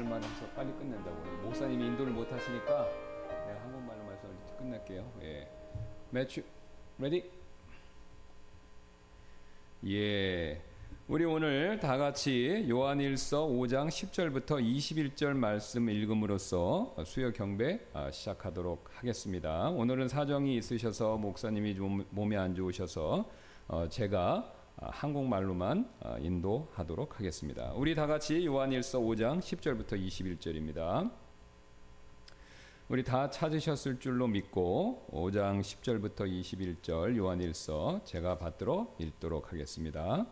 한국말만 해서 빨리 끝낸다고. 목사님이 인도를 못 하시니까 내가 한국말로만 해서 끝낼게요. 예. Matthew ready? 예. 우리 오늘 다 같이 요한일서 5장 10절부터 21절 말씀 읽음으로써 수요 경배 아, 시작하도록 하겠습니다. 오늘은 사정이 있으셔서 목사님이 좀 몸이 안 좋으셔서 어, 제가 아, 한국말로만 아, 인도하도록 하겠습니다. 우리 다 같이 요한일서 5장 10절부터 21절입니다. 우리 다 찾으셨을 줄로 믿고 5장 10절부터 21절 요한일서 제가 받들어 읽도록 하겠습니다.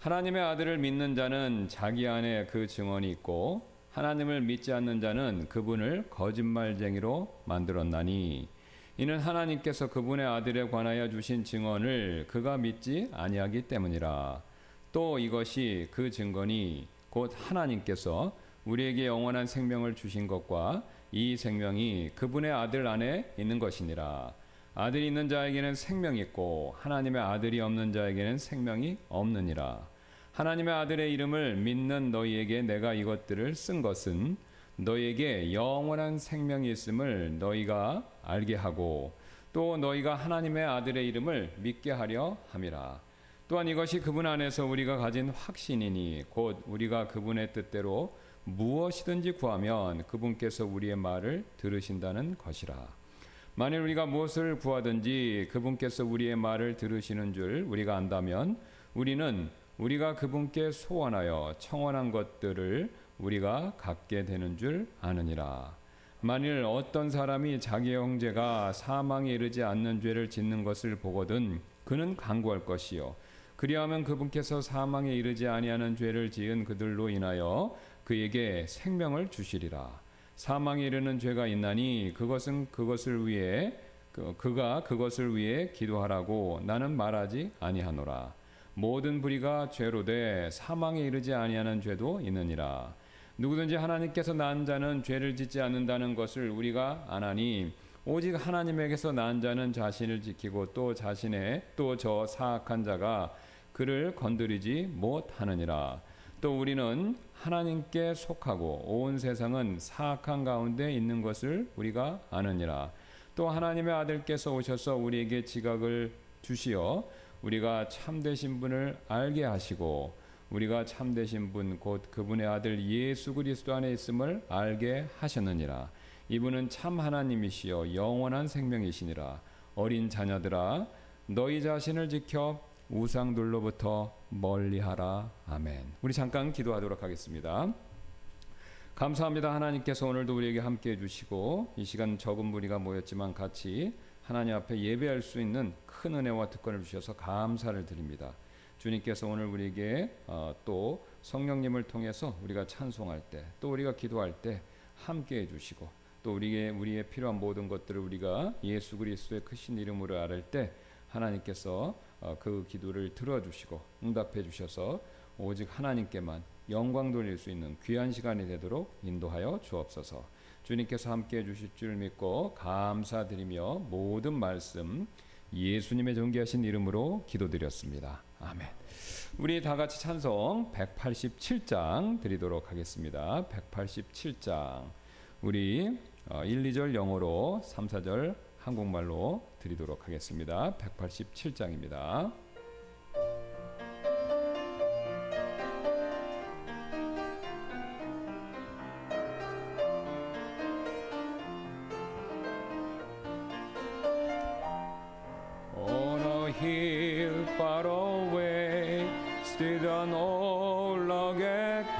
하나님의 아들을 믿는 자는 자기 안에 그 증언이 있고 하나님을 믿지 않는 자는 그분을 거짓말쟁이로 만들었나니 이는 하나님께서 그분의 아들에 관하여 주신 증언을 그가 믿지 아니하기 때문이라. 또 이것이 그 증거니 곧 하나님께서 우리에게 영원한 생명을 주신 것과 이 생명이 그분의 아들 안에 있는 것이니라. 아들이 있는 자에게는 생명이 있고 하나님의 아들이 없는 자에게는 생명이 없느니라. 하나님의 아들의 이름을 믿는 너희에게 내가 이것들을 쓴 것은 너희에게 영원한 생명이 있음을 너희가 알게 하고 또 너희가 하나님의 아들의 이름을 믿게 하려 함이라. 또한 이것이 그분 안에서 우리가 가진 확신이니 곧 우리가 그분의 뜻대로 무엇이든지 구하면 그분께서 우리의 말을 들으신다는 것이라. 만일 우리가 무엇을 구하든지 그분께서 우리의 말을 들으시는 줄 우리가 안다면 우리는 우리가 그분께 소원하여 청원한 것들을 우리가 갖게 되는 줄 아느니라. 만일 어떤 사람이 자기 형제가 사망에 이르지 않는 죄를 짓는 것을 보거든 그는 강구할 것이요 그리하면 그분께서 사망에 이르지 아니하는 죄를 지은 그들로 인하여 그에게 생명을 주시리라. 사망에 이르는 죄가 있나니 그것은 그것을 위해 그, 그가 그것을 위해 기도하라고 나는 말하지 아니하노라. 모든 불의가 죄로 돼 사망에 이르지 아니하는 죄도 있느니라. 누구든지 하나님께서 난 자는 죄를 짓지 않는다는 것을 우리가 아나니 오직 하나님에게서 난 자는 자신을 지키고 또 자신의 또 저 사악한 자가 그를 건드리지 못하느니라. 또 우리는 하나님께 속하고 온 세상은 사악한 가운데 있는 것을 우리가 아느니라. 또 하나님의 아들께서 오셔서 우리에게 지각을 주시어 우리가 참되신 분을 알게 하시고 우리가 참되신 분 곧 그분의 아들 예수 그리스도 안에 있음을 알게 하셨느니라. 이분은 참 하나님이시여 영원한 생명이시니라. 어린 자녀들아 너희 자신을 지켜 우상들로부터 멀리하라. 아멘. 우리 잠깐 기도하도록 하겠습니다. 감사합니다. 하나님께서 오늘도 우리에게 함께 해주시고 이 시간 적은 무리가 모였지만 같이 하나님 앞에 예배할 수 있는 큰 은혜와 특권을 주셔서 감사를 드립니다. 주님께서 오늘 우리에게 어, 또 성령님을 통해서 우리가 찬송할 때, 또 우리가 기도할 때 함께 해주시고, 또 우리의 우리의 필요한 모든 것들을 우리가 예수 그리스도의 크신 이름으로 아를 때 하나님께서 어, 그 기도를 들어주시고 응답해 주셔서 오직 하나님께만 영광 돌릴 수 있는 귀한 시간이 되도록 인도하여 주옵소서. 주님께서 함께 해 주실 줄 믿고 감사드리며 모든 말씀 예수님의 존귀하신 이름으로 기도드렸습니다. 아멘. 우리 다 같이 찬송 187장 드리도록 하겠습니다. 187장. 우리 1, 어, 2절 영어로 3, 4절 한국말로 드리도록 하겠습니다. 187장입니다.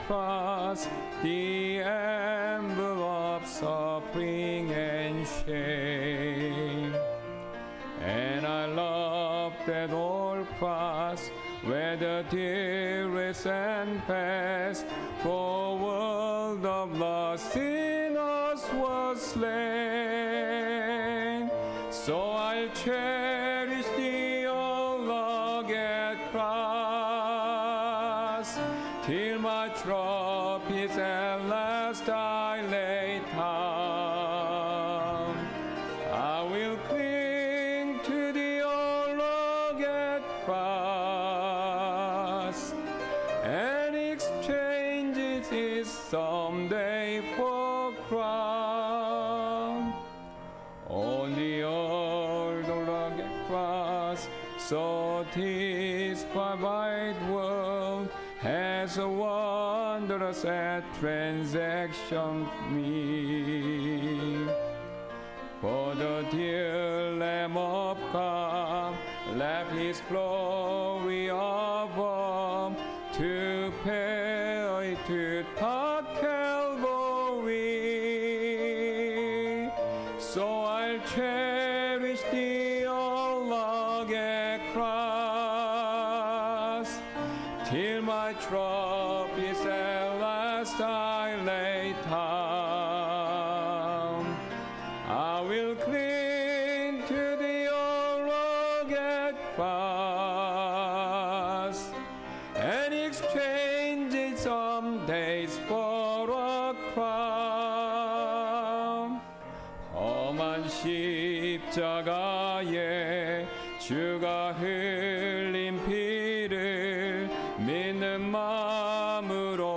Cross, the emblem of suffering and shame. And I love that old cross where the dearest and best for world of lost sinners was slain. So I'll cherish as a wondrous transaction me. For the dear Lamb of God left his glory 마음으로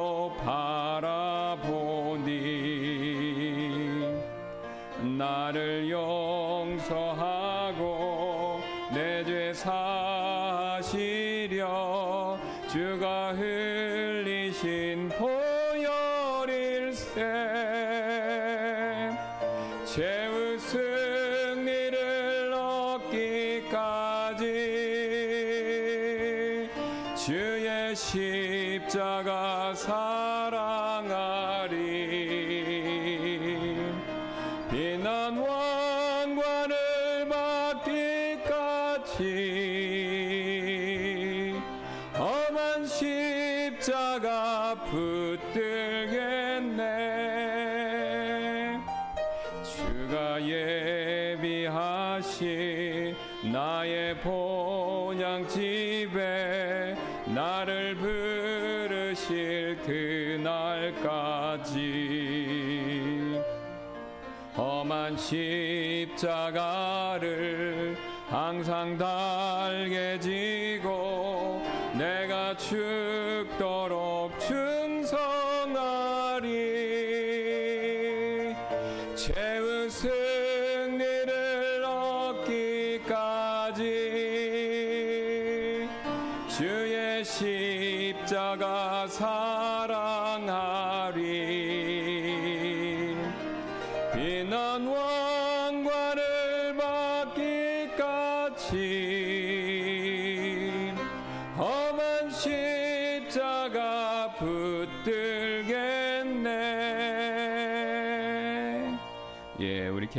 받으실 그날까지 험한 십자가를 항상 달게 지고 내가 주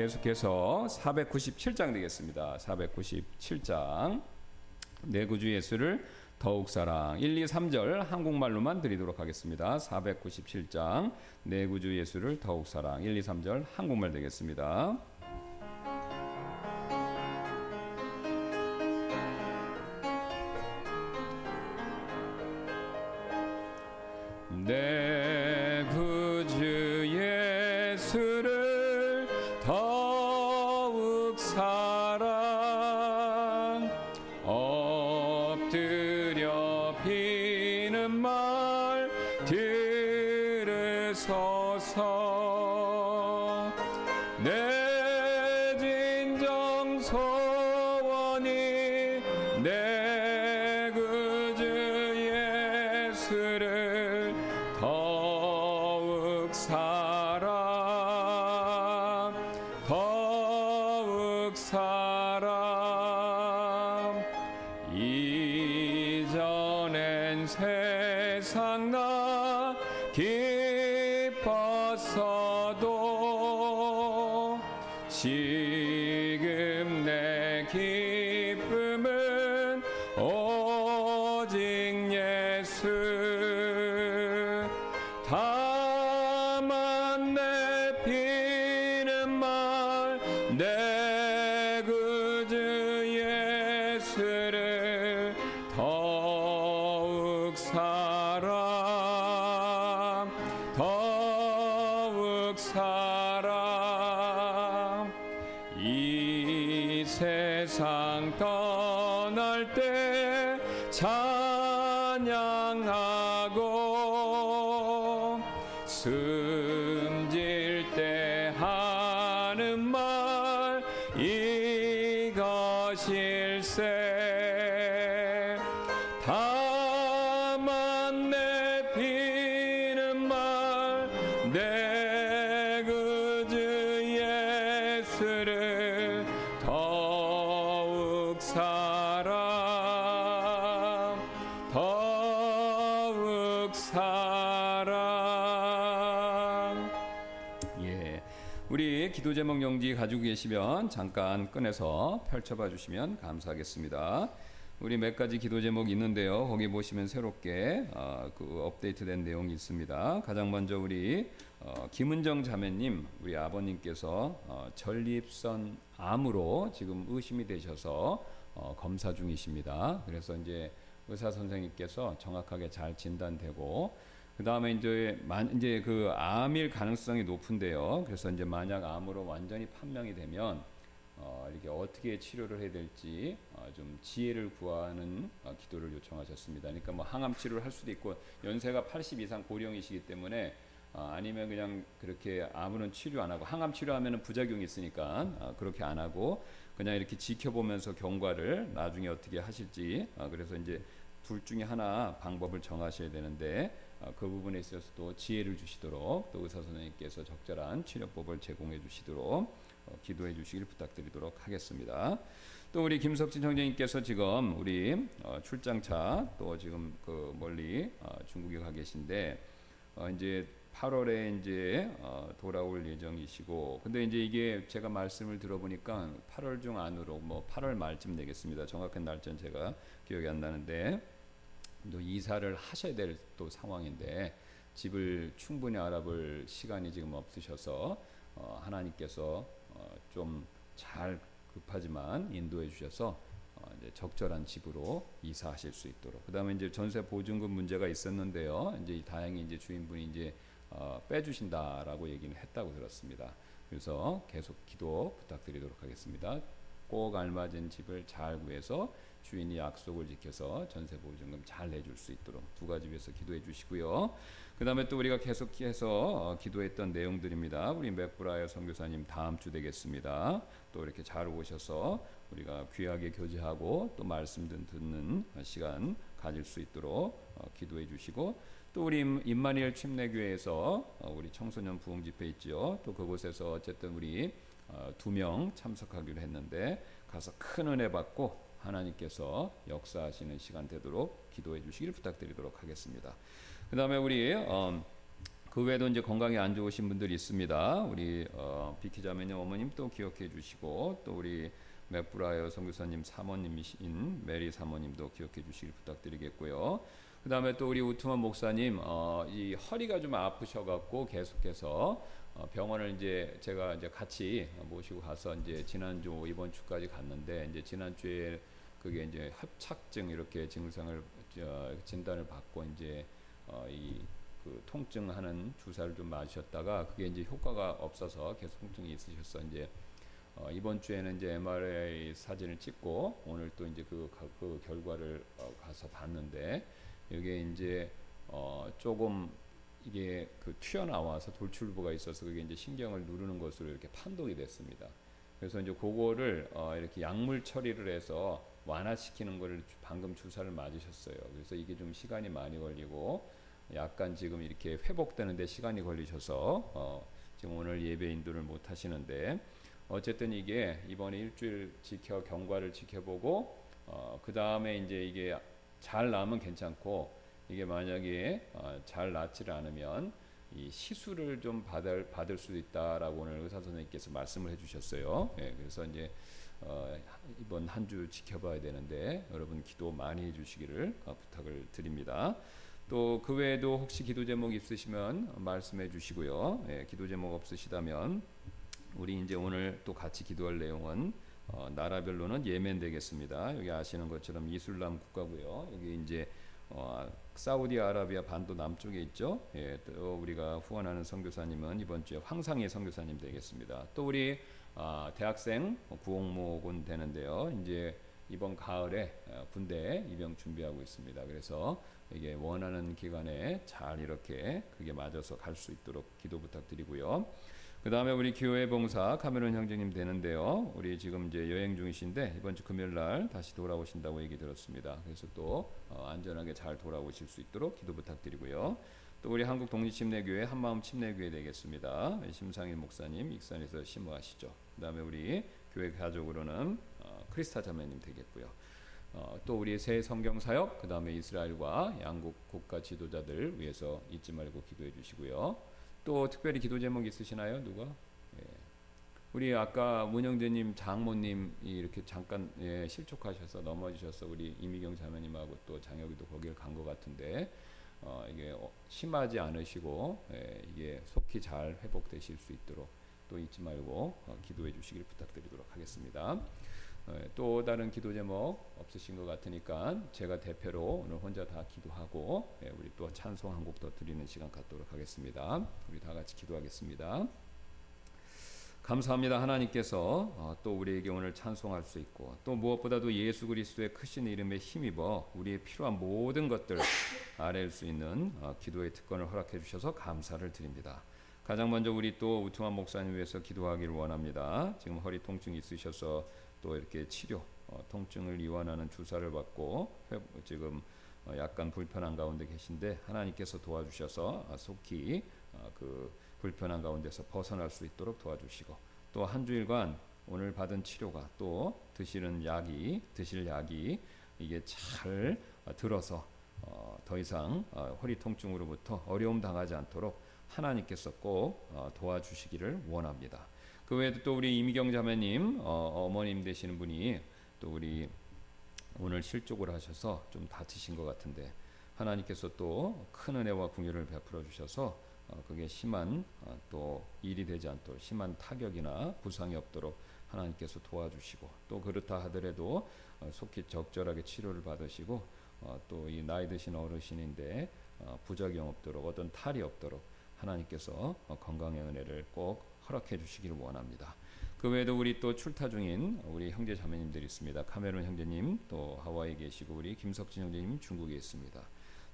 계속해서 497장 되겠습니다. 497장. 내 구주 예수를 더욱 사랑 1, 2, 3절 한국말로만 드리도록 하겠습니다. 497장 내 구주 예수를 더욱 사랑 1, 2, 3절 한국말 되겠습니다. 내 고향나 깊어서도 지 기도 제목 용지 가지고 계시면 잠깐 꺼내서 펼쳐봐 주시면 감사하겠습니다. 우리 몇 가지 기도 제목이 있는데요. 거기 보시면 새롭게 어, 그 업데이트된 내용이 있습니다. 가장 먼저 우리 어, 김은정 자매님, 우리 아버님께서 어, 전립선 암으로 지금 의심이 되셔서 어, 검사 중이십니다. 그래서 이제 의사 선생님께서 정확하게 잘 진단되고 그 다음에 이제 만 이제 그 암일 가능성이 높은데요. 그래서 이제 만약 암으로 완전히 판명이 되면 어, 이렇게 어떻게 치료를 해야 될지 어, 좀 지혜를 구하는 어, 기도를 요청하셨습니다. 그러니까 뭐 항암 치료를 할 수도 있고 연세가 80 이상 고령이시기 때문에 어, 아니면 그냥 그렇게 아무런 치료 안 하고 항암 치료하면은 부작용이 있으니까 어, 그렇게 안 하고 그냥 이렇게 지켜보면서 경과를 나중에 어떻게 하실지 어, 그래서 이제 둘 중에 하나 방법을 정하셔야 되는데 어, 그 부분에 있어서도 지혜를 주시도록 또 의사 선생님께서 적절한 치료법을 제공해 주시도록 어, 기도해 주시길 부탁드리도록 하겠습니다. 또 우리 김석진 형제님께서 지금 우리 어, 출장차 또 지금 그 멀리 어, 중국에 가 계신데 어, 이제 8월에 이제 어, 돌아올 예정이시고 근데 이제 이게 제가 말씀을 들어보니까 8월 중 안으로 뭐 8월 말쯤 되겠습니다. 정확한 날짜는 제가 기억이 안 나는데 또 이사를 하셔야 될 또 상황인데 집을 충분히 알아볼 시간이 지금 없으셔서 어, 하나님께서 어, 좀잘 급하지만 인도해 주셔서 어, 이제 적절한 집으로 이사하실 수 있도록. 그다음에 이제 전세 보증금 문제가 있었는데요. 이제 다행히 이제 주인분이 이제 어, 빼주신다라고 얘기는 했다고 들었습니다. 그래서 계속 기도 부탁드리도록 하겠습니다. 꼭 알맞은 집을 잘 구해서 주인이 약속을 지켜서 전세 보증금 잘 내줄 수 있도록 두 가지 위해서 기도해 주시고요. 그 다음에 또 우리가 계속해서 어, 기도했던 내용들입니다. 우리 맥브라이어 선교사님 다음 주 되겠습니다. 또 이렇게 잘 오셔서 우리가 귀하게 교제하고 또 말씀 듣는 시간 가질 수 있도록 어, 기도해 주시고 또 우리 임마니엘 침례교회에서 어, 우리 청소년 부흥 집회 있죠. 또 그곳에서 어쨌든 우리 두 명 참석하기로 했는데 가서 큰 은혜 받고 하나님께서 역사하시는 시간 되도록 기도해 주시길 부탁드리도록 하겠습니다. 그 다음에 우리 어, 그 외에도 이제 건강이 안 좋으신 분들이 있습니다. 우리 어, 비키자매님 어머님 또 기억해 주시고 또 우리 맥브라이어 선교사님 사모님이신 메리 사모님도 기억해 주시길 부탁드리겠고요. 그 다음에 또 우리 우트만 목사님 어, 이 허리가 좀 아프셔갖고 계속해서 어, 병원을 이제 제가 이제 같이 모시고 가서 이제 지난주 이번 주까지 갔는데 이제 지난주에 그게 이제 합착증 이렇게 증상을 어, 진단을 받고 이제 어, 이 그 통증하는 주사를 좀 맞으셨다가 그게 이제 효과가 없어서 계속 통증이 있으셔서 이제 어, 이번 주에는 이제 MRI 사진을 찍고 오늘 또 이제 그, 그 결과를 어, 가서 봤는데 이게 이제 어, 조금 이게 그 튀어나와서 돌출부가 있어서 그게 이제 신경을 누르는 것으로 이렇게 판독이 됐습니다. 그래서 이제 그거를 어, 이렇게 약물 처리를 해서 완화시키는 거를 방금 주사를 맞으셨어요. 그래서 이게 좀 시간이 많이 걸리고 약간 지금 이렇게 회복되는데 시간이 걸리셔서 어, 지금 오늘 예배 인도를 못 하시는데 어쨌든 이게 이번에 일주일 지켜 경과를 지켜보고 어, 그 다음에 이제 이게 잘 나면 괜찮고 이게 만약에 어, 잘 낫지 않으면 이 시술을 좀 받을 받을 수도 있다라고 오늘 의사 선생님께서 말씀을 해주셨어요. 예, 그래서 이제 어, 이번 한 주 지켜봐야 되는데 여러분 기도 많이 해주시기를 어, 부탁을 드립니다. 또 그 외에도 혹시 기도 제목 있으시면 말씀해 주시고요. 예, 기도 제목 없으시다면 우리 이제 오늘 또 같이 기도할 내용은 어, 나라별로는 예멘 되겠습니다. 여기 아시는 것처럼 이슬람 국가고요. 여기 이제 어, 사우디아라비아 반도 남쪽에 있죠. 예, 또 우리가 후원하는 선교사님은 이번 주에 황상희 선교사님 되겠습니다. 또 우리 아, 대학생 구홍목은 되는데요. 이제 이번 가을에 어, 군대 입영 준비하고 있습니다. 그래서 이게 원하는 기간에 잘 이렇게 그게 맞아서 갈 수 있도록 기도 부탁드리고요. 그 다음에 우리 교회 봉사 카메론 형제님 되는데요. 우리 지금 이제 여행 중이신데 이번 주 금요일 날 다시 돌아오신다고 얘기 들었습니다. 그래서 또 어, 안전하게 잘 돌아오실 수 있도록 기도 부탁드리고요. 또 우리 한국 독립침례교회 한마음 침례교회 되겠습니다. 심상일 목사님 익산에서 심호하시죠. 그 다음에 우리 교회 가족으로는 어, 크리스타 자매님 되겠고요. 어, 또 우리 새 성경 사역, 그 다음에 이스라엘과 양국 국가 지도자들 위해서 잊지 말고 기도해 주시고요. 또 특별히 기도 제목 있으시나요? 누가? 예. 우리 아까 문영재님 장모님이 이렇게 잠깐 예, 실족하셔서 넘어지셔서 우리 이미경 자매님하고 또 장혁이도 거기를 간 것 같은데 어, 이게 어, 심하지 않으시고 예, 이게 속히 잘 회복되실 수 있도록 또 잊지 말고 어, 기도해 주시길 부탁드리도록 하겠습니다. 어, 또 다른 기도 제목 없으신 것 같으니까 제가 대표로 오늘 혼자 다 기도하고 예, 우리 또 찬송 한 곡 더 드리는 시간 갖도록 하겠습니다. 우리 다 같이 기도하겠습니다. 감사합니다 하나님께서 어, 또 우리에게 오늘 찬송할 수 있고 또 무엇보다도 예수 그리스도의 크신 이름에 힘입어 우리의 필요한 모든 것들 아뢰일 수 있는 어, 기도의 특권을 허락해 주셔서 감사를 드립니다. 가장 먼저 우리 또 우퉁한 목사님 위해서 기도하기를 원합니다. 지금 허리 통증 있으셔서 또 이렇게 치료 어, 통증을 이완하는 주사를 받고 지금 약간 불편한 가운데 계신데 하나님께서 도와주셔서 속히 그 불편한 가운데서 벗어날 수 있도록 도와주시고 또 한 주일간 오늘 받은 치료가 또 드시는 약이 드실 약이 이게 잘 들어서 어, 더 이상 어, 허리 통증으로부터 어려움 당하지 않도록 하나님께서 꼭 어, 도와주시기를 원합니다. 그 외에도 또 우리 이미경 자매님 어, 머님 되시는 분이 또 우리 오늘 실족을 하셔서 좀 다치신 것 같은데 하나님께서 또 큰 은혜와 궁유를 베풀어 주셔서 어, 그게 심한 어, 또 일이 되지 않도록 심한 타격이나 부상이 없도록 하나님께서 도와주시고 또 그렇다 하더라도 어, 속히 적절하게 치료를 받으시고 또 이 나이 드신 어르신인데 부작용 없도록 어떤 탈이 없도록 하나님께서 건강의 은혜를 꼭 허락해 주시기를 원합니다. 그 외에도 우리 또 출타 중인 우리 형제 자매님들이 있습니다. 카메론 형제님 또 하와이에 계시고 우리 김석진 형제님 중국에 있습니다.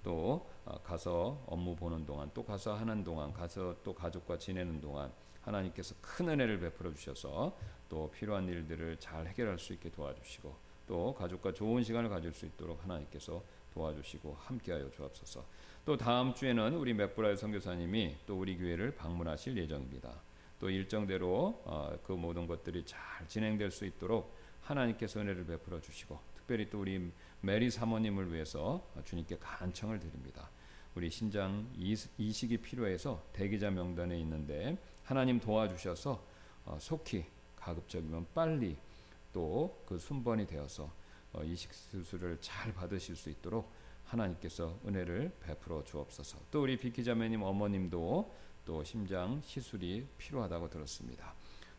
또 어, 가서 업무 보는 동안 또 가서 하는 동안 가서 또 가족과 지내는 동안 하나님께서 큰 은혜를 베풀어 주셔서 또 필요한 일들을 잘 해결할 수 있게 도와주시고 또 가족과 좋은 시간을 가질 수 있도록 하나님께서 도와주시고 함께하여 주옵소서. 또 다음 주에는 우리 맥브라의 선교사님이 또 우리 교회를 방문하실 예정입니다. 또 일정대로 어, 그 모든 것들이 잘 진행될 수 있도록 하나님께서 은혜를 베풀어 주시고 특별히 또 우리 메리 사모님을 위해서 주님께 간청을 드립니다. 우리 신장 이식이 필요해서 대기자 명단에 있는데 하나님 도와주셔서 어, 속히 가급적이면 빨리 또 그 순번이 되어서 어, 이식 수술을 잘 받으실 수 있도록 하나님께서 은혜를 베풀어 주옵소서. 또 우리 비키자매님 어머님도 또 심장 시술이 필요하다고 들었습니다.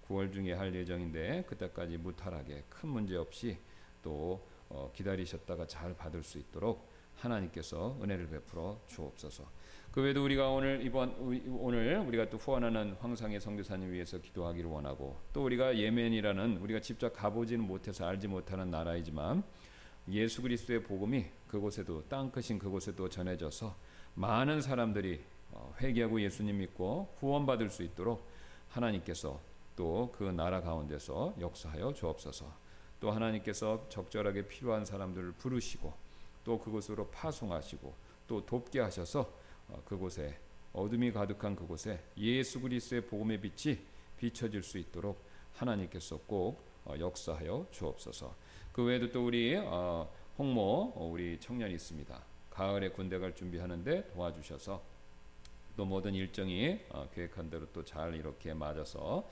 9월 중에 할 예정인데 그때까지 무탈하게 큰 문제 없이 또 어, 기다리셨다가 잘 받을 수 있도록 하나님께서 은혜를 베풀어 주옵소서. 그 외에도 우리가 오늘 이번 오늘 우리가 또 후원하는 황상의 선교사님 위해서 기도하기를 원하고 또 우리가 예멘이라는 우리가 직접 가보지는 못해서 알지 못하는 나라이지만 예수 그리스도의 복음이 그곳에도 땅 크신 그곳에도 전해져서 많은 사람들이 어, 회개하고 예수님 믿고 후원받을 수 있도록 하나님께서 또 그 나라 가운데서 역사하여 주옵소서. 또 하나님께서 적절하게 필요한 사람들을 부르시고 또 그곳으로 파송하시고 또 돕게 하셔서 어, 그곳에 어둠이 가득한 그곳에 예수 그리스도의 복음의 빛이 비춰질 수 있도록 하나님께서 꼭 어, 역사하여 주옵소서. 그 외에도 또 우리 어, 홍모 우리 청년이 있습니다. 가을에 군대 갈 준비하는데 도와주셔서 또 모든 일정이 계획한 대로 또 잘 이렇게 맞아서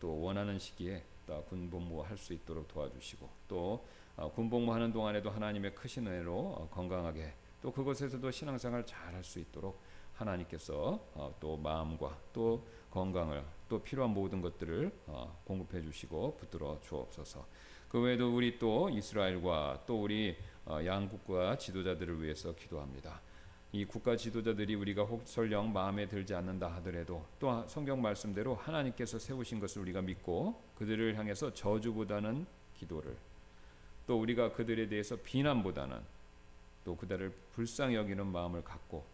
또 원하는 시기에 군복무 할 수 있도록 도와주시고 또 어, 군복무하는 동안에도 하나님의 크신 은혜로 어, 건강하게 또 그곳에서도 신앙생활 잘 할 수 있도록 하나님께서 어, 또 마음과 또 건강을 또 필요한 모든 것들을 공급해 주시고 붙들어 주옵소서. 그 외에도 우리 또 이스라엘과 또 우리 양국과 지도자들을 위해서 기도합니다. 이 국가 지도자들이 우리가 혹 설령 마음에 들지 않는다 하더라도 또 성경 말씀대로 하나님께서 세우신 것을 우리가 믿고 그들을 향해서 저주보다는 기도를 또 우리가 그들에 대해서 비난보다는 또 그들을 불쌍히 여기는 마음을 갖고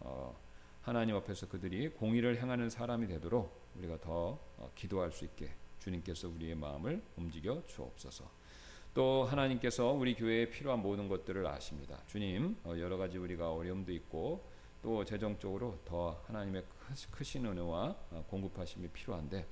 어, 하나님 앞에서 그들이 공의를 행하는 사람이 되도록 우리가 더 어, 기도할 수 있게 주님께서 우리의 마음을 움직여 주옵소서. 또 하나님께서 우리 교회에 필요한 모든 것들을 아십니다. 주님 어, 여러 가지 우리가 어려움도 있고 또 재정적으로 더 하나님의 크신 은혜와 어, 공급하심이 필요한데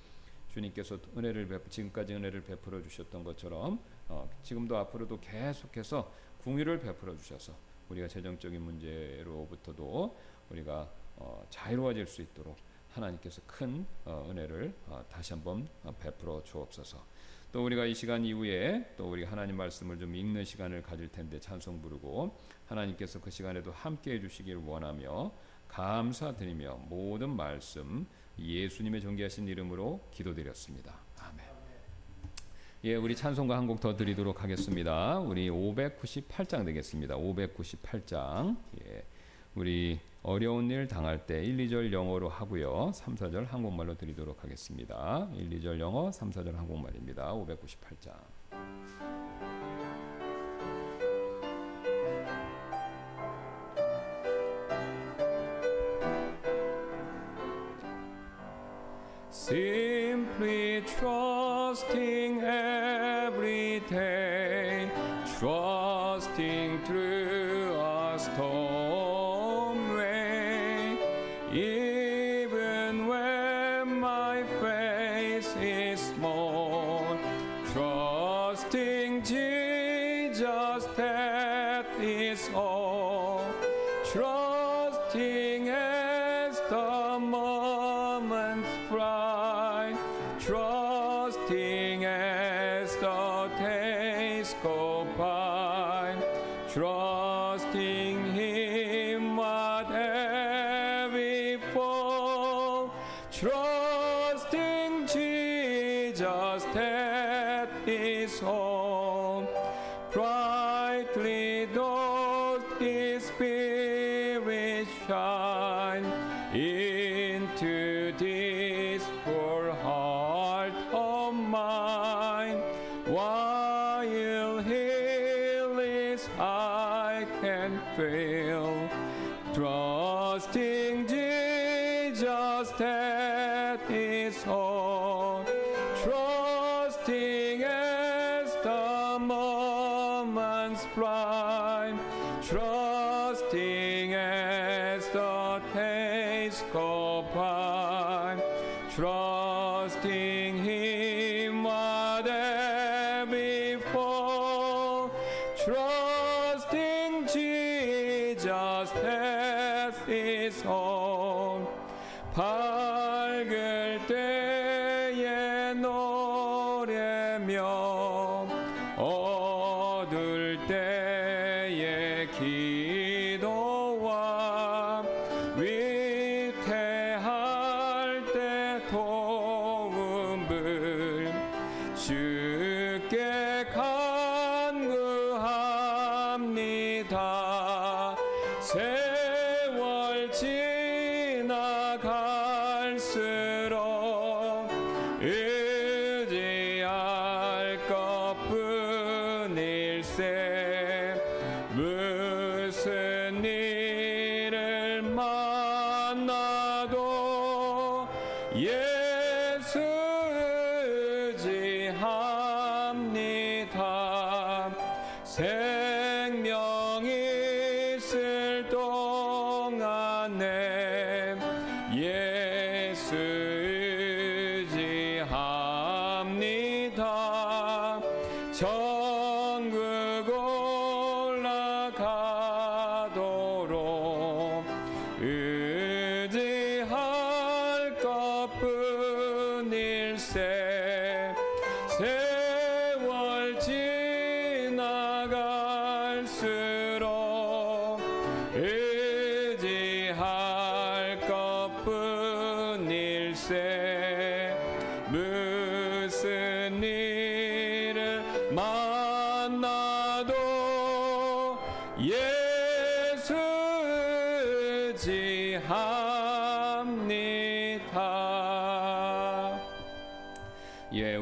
주님께서 은혜를 베, 지금까지 은혜를 베풀어 주셨던 것처럼 어, 지금도 앞으로도 계속해서 궁유를 베풀어 주셔서 우리가 재정적인 문제로부터도 우리가 어, 자유로워질 수 있도록 하나님께서 큰 어, 은혜를 어, 다시 한번 어, 베풀어 주옵소서. 또 우리가 이 시간 이후에 또 우리 하나님 말씀을 좀 읽는 시간을 가질 텐데 찬송 부르고 하나님께서 그 시간에도 함께 해주시길 원하며 감사드리며 모든 말씀 예수님의 존귀하신 이름으로 기도드렸습니다. 아멘. 예, 우리 찬송가 한 곡 더 드리도록 하겠습니다. 우리 598장 되겠습니다. 598장. 예. 우리 어려운 일 당할 때 1, 2절 영어로 하고요. 3, 4절 한국말로 드리도록 하겠습니다. 1, 2절 영어, 3, 4절 한국말입니다. 598장. Simply trusting every day, trusting into deep.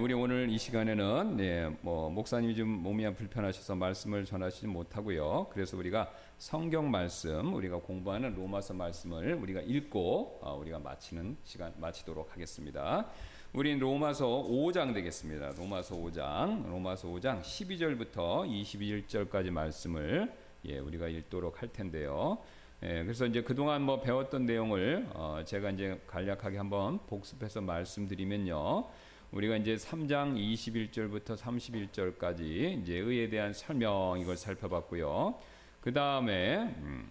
우리 오늘 이 시간에는 네, 뭐 목사님이 좀 몸이 불편하셔서 말씀을 전하시지 못하고요. 그래서 우리가 성경 말씀, 우리가 공부하는 로마서 말씀을 우리가 읽고 어, 우리가 마치는 시간 마치도록 하겠습니다. 우린 로마서 5장 되겠습니다. 로마서 5장, 로마서 5장 12절부터 21절까지 말씀을 예, 우리가 읽도록 할 텐데요. 예, 그래서 이제 그동안 뭐 배웠던 내용을 어, 제가 이제 간략하게 한번 복습해서 말씀드리면요. 우리가 이제 3장 21절부터 31절까지 이제 의에 대한 설명 이걸 살펴봤고요. 그 다음에 음,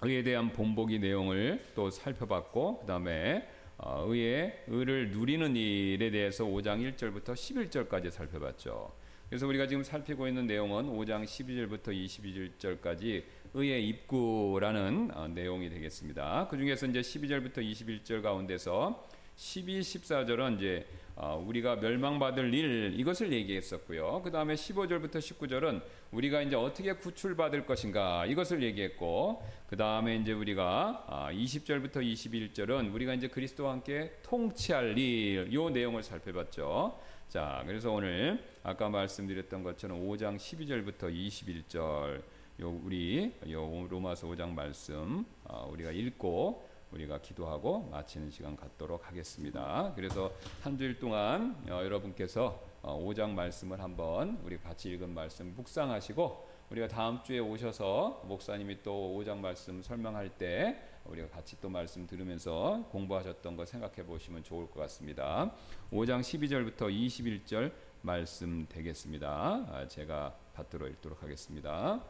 의에 대한 본보기 내용을 또 살펴봤고 그 다음에 어, 의의 의를 누리는 일에 대해서 5장 1절부터 11절까지 살펴봤죠. 그래서 우리가 지금 살피고 있는 내용은 5장 12절부터 22절까지 의의 입구라는 어, 내용이 되겠습니다. 그 중에서 이제 12절부터 21절 가운데서 12, 14절은 이제 어, 우리가 멸망받을 일 이것을 얘기했었고요. 그 다음에 15절부터 19절은 우리가 이제 어떻게 구출받을 것인가 이것을 얘기했고, 그 다음에 이제 우리가 20절부터 아, 21절은 우리가 이제 그리스도와 함께 통치할 일, 요 내용을 살펴봤죠. 자, 그래서 오늘 아까 말씀드렸던 것처럼 5장 12절부터 21절 요 우리 요 로마서 5장 말씀 어, 우리가 읽고 우리가 기도하고 마치는 시간 갖도록 하겠습니다. 그래서 한 주일 동안 어, 여러분께서 어, 5장 말씀을 한번 우리 같이 읽은 말씀 묵상하시고 우리가 다음 주에 오셔서 목사님이 또 5장 말씀 설명할 때 우리가 같이 또 말씀 들으면서 공부하셨던 거 생각해 보시면 좋을 것 같습니다. 5장 12절부터 21절 말씀 되겠습니다. 아, 제가 받들어 읽도록 하겠습니다.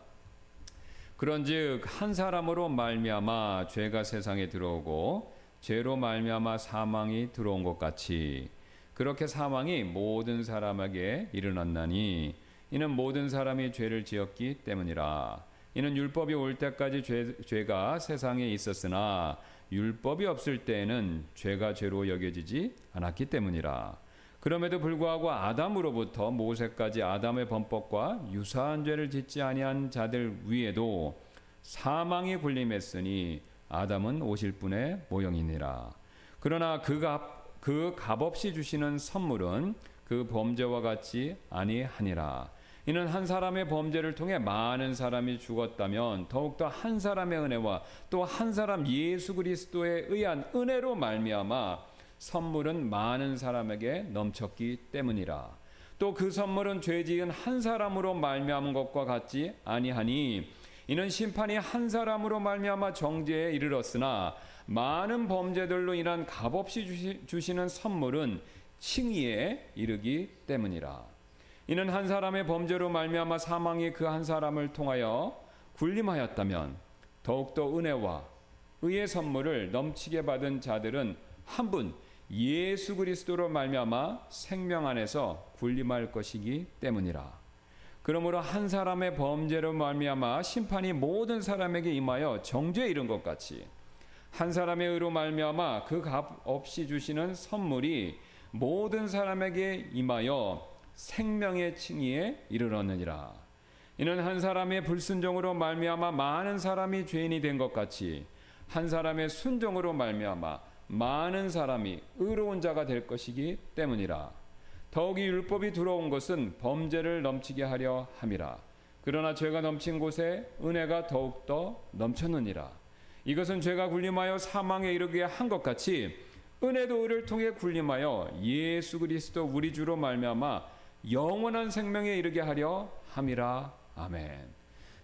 그런즉 한 사람으로 말미암아 죄가 세상에 들어오고 죄로 말미암아 사망이 들어온 것 같이 그렇게 사망이 모든 사람에게 일어났나니 이는 모든 사람이 죄를 지었기 때문이라. 이는 율법이 올 때까지 죄, 죄가 세상에 있었으나 율법이 없을 때에는 죄가 죄로 여겨지지 않았기 때문이라 그럼에도 불구하고 아담으로부터 모세까지 아담의 범법과 유사한 죄를 짓지 아니한 자들 위에도 사망이 군림했으니 아담은 오실 분의 모형이니라. 그러나 그 값, 그 값없이 주시는 선물은 그 범죄와 같지 아니하니라. 이는 한 사람의 범죄를 통해 많은 사람이 죽었다면 더욱더 한 사람의 은혜와 또 한 사람 예수 그리스도에 의한 은혜로 말미암아 선물은 많은 사람에게 넘쳤기 때문이라. 또 그 선물은 죄 지은 한 사람으로 말미암은 것과 같지 아니하니 이는 심판이 한 사람으로 말미암아 정죄에 이르렀으나 많은 범죄들로 인한 값없이 주시는 선물은 칭의에 이르기 때문이라. 이는 한 사람의 범죄로 말미암아 사망이 그 한 사람을 통하여 군림하였다면 더욱더 은혜와 의의 선물을 넘치게 받은 자들은 한 분 예수 그리스도로 말미암아 생명 안에서 군림할 것이기 때문이라. 그러므로 한 사람의 범죄로 말미암아 심판이 모든 사람에게 임하여 정죄에 이른 것 같이 한 사람의 의로 말미암아 그 값 없이 주시는 선물이 모든 사람에게 임하여 생명의 칭의에 이르렀느니라. 이는 한 사람의 불순종으로 말미암아 많은 사람이 죄인이 된 것 같이 한 사람의 순종으로 말미암아 많은 사람이 의로운 자가 될 것이기 때문이라. 더욱이 율법이 들어온 것은 범죄를 넘치게 하려 함이라. 그러나 죄가 넘친 곳에 은혜가 더욱더 넘쳤느니라. 이것은 죄가 군림하여 사망에 이르게 한 것 같이 은혜도 의를 통해 군림하여 예수 그리스도 우리 주로 말미암아 영원한 생명에 이르게 하려 함이라. 아멘.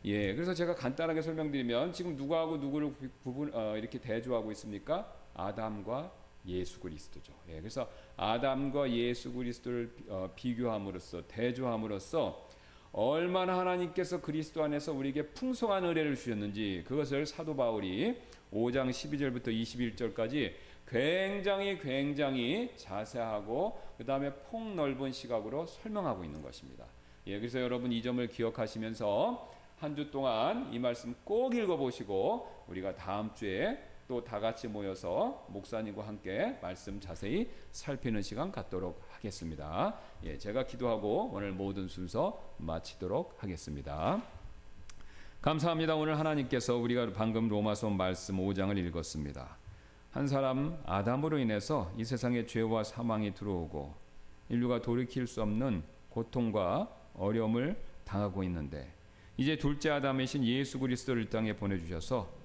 예, 그래서 제가 간단하게 설명드리면 지금 누구하고 누구를 구분 어, 이렇게 대조하고 있습니까? 아담과 예수 그리스도죠. 예, 그래서 아담과 예수 그리스도를 어, 비교함으로써 대조함으로써 얼마나 하나님께서 그리스도 안에서 우리에게 풍성한 은혜를 주셨는지 그것을 사도 바울이 5장 12절부터 21절까지 굉장히 굉장히 자세하고 그 다음에 폭넓은 시각으로 설명하고 있는 것입니다. 예, 그래서 여러분 이 점을 기억하시면서 한 주 동안 이 말씀 꼭 읽어보시고 우리가 다음 주에 또 다 같이 모여서 목사님과 함께 말씀 자세히 살피는 시간 갖도록 하겠습니다. 예, 제가 기도하고 오늘 모든 순서 마치도록 하겠습니다. 감사합니다. 오늘 하나님께서 우리가 방금 로마서 말씀 5장을 읽었습니다. 한 사람 아담으로 인해서 이 세상에 죄와 사망이 들어오고 인류가 돌이킬 수 없는 고통과 어려움을 당하고 있는데 이제 둘째 아담이신 예수 그리스도를 이 땅에 보내주셔서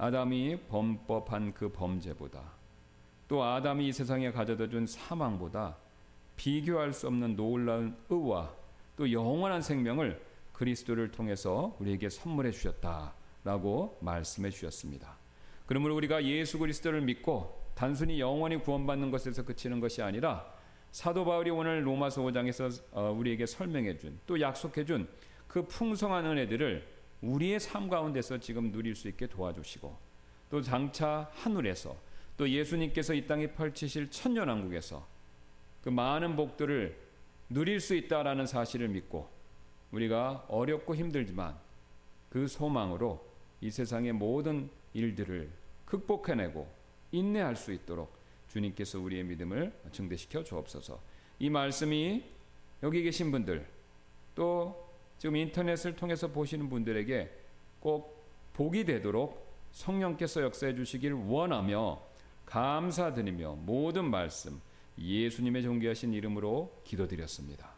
아담이 범법한 그 범죄보다 또 아담이 이 세상에 가져다 준 사망보다 비교할 수 없는 놀라운 의와 또 영원한 생명을 그리스도를 통해서 우리에게 선물해 주셨다라고 말씀해 주셨습니다. 그러므로 우리가 예수 그리스도를 믿고 단순히 영원히 구원받는 것에서 그치는 것이 아니라 사도 바울이 오늘 로마서 5장에서 어, 우리에게 설명해 준 또 약속해 준 그 풍성한 은혜들을 우리의 삶 가운데서 지금 누릴 수 있게 도와주시고 또 장차 하늘에서 또 예수님께서 이 땅에 펼치실 천년왕국에서 그 많은 복들을 누릴 수 있다라는 사실을 믿고 우리가 어렵고 힘들지만 그 소망으로 이 세상의 모든 일들을 극복해내고 인내할 수 있도록 주님께서 우리의 믿음을 증대시켜 주옵소서. 이 말씀이 여기 계신 분들 또 지금 인터넷을 통해서 보시는 분들에게 꼭 복이 되도록 성령께서 역사해 주시길 원하며 감사드리며 모든 말씀 예수님의 존귀하신 이름으로 기도드렸습니다.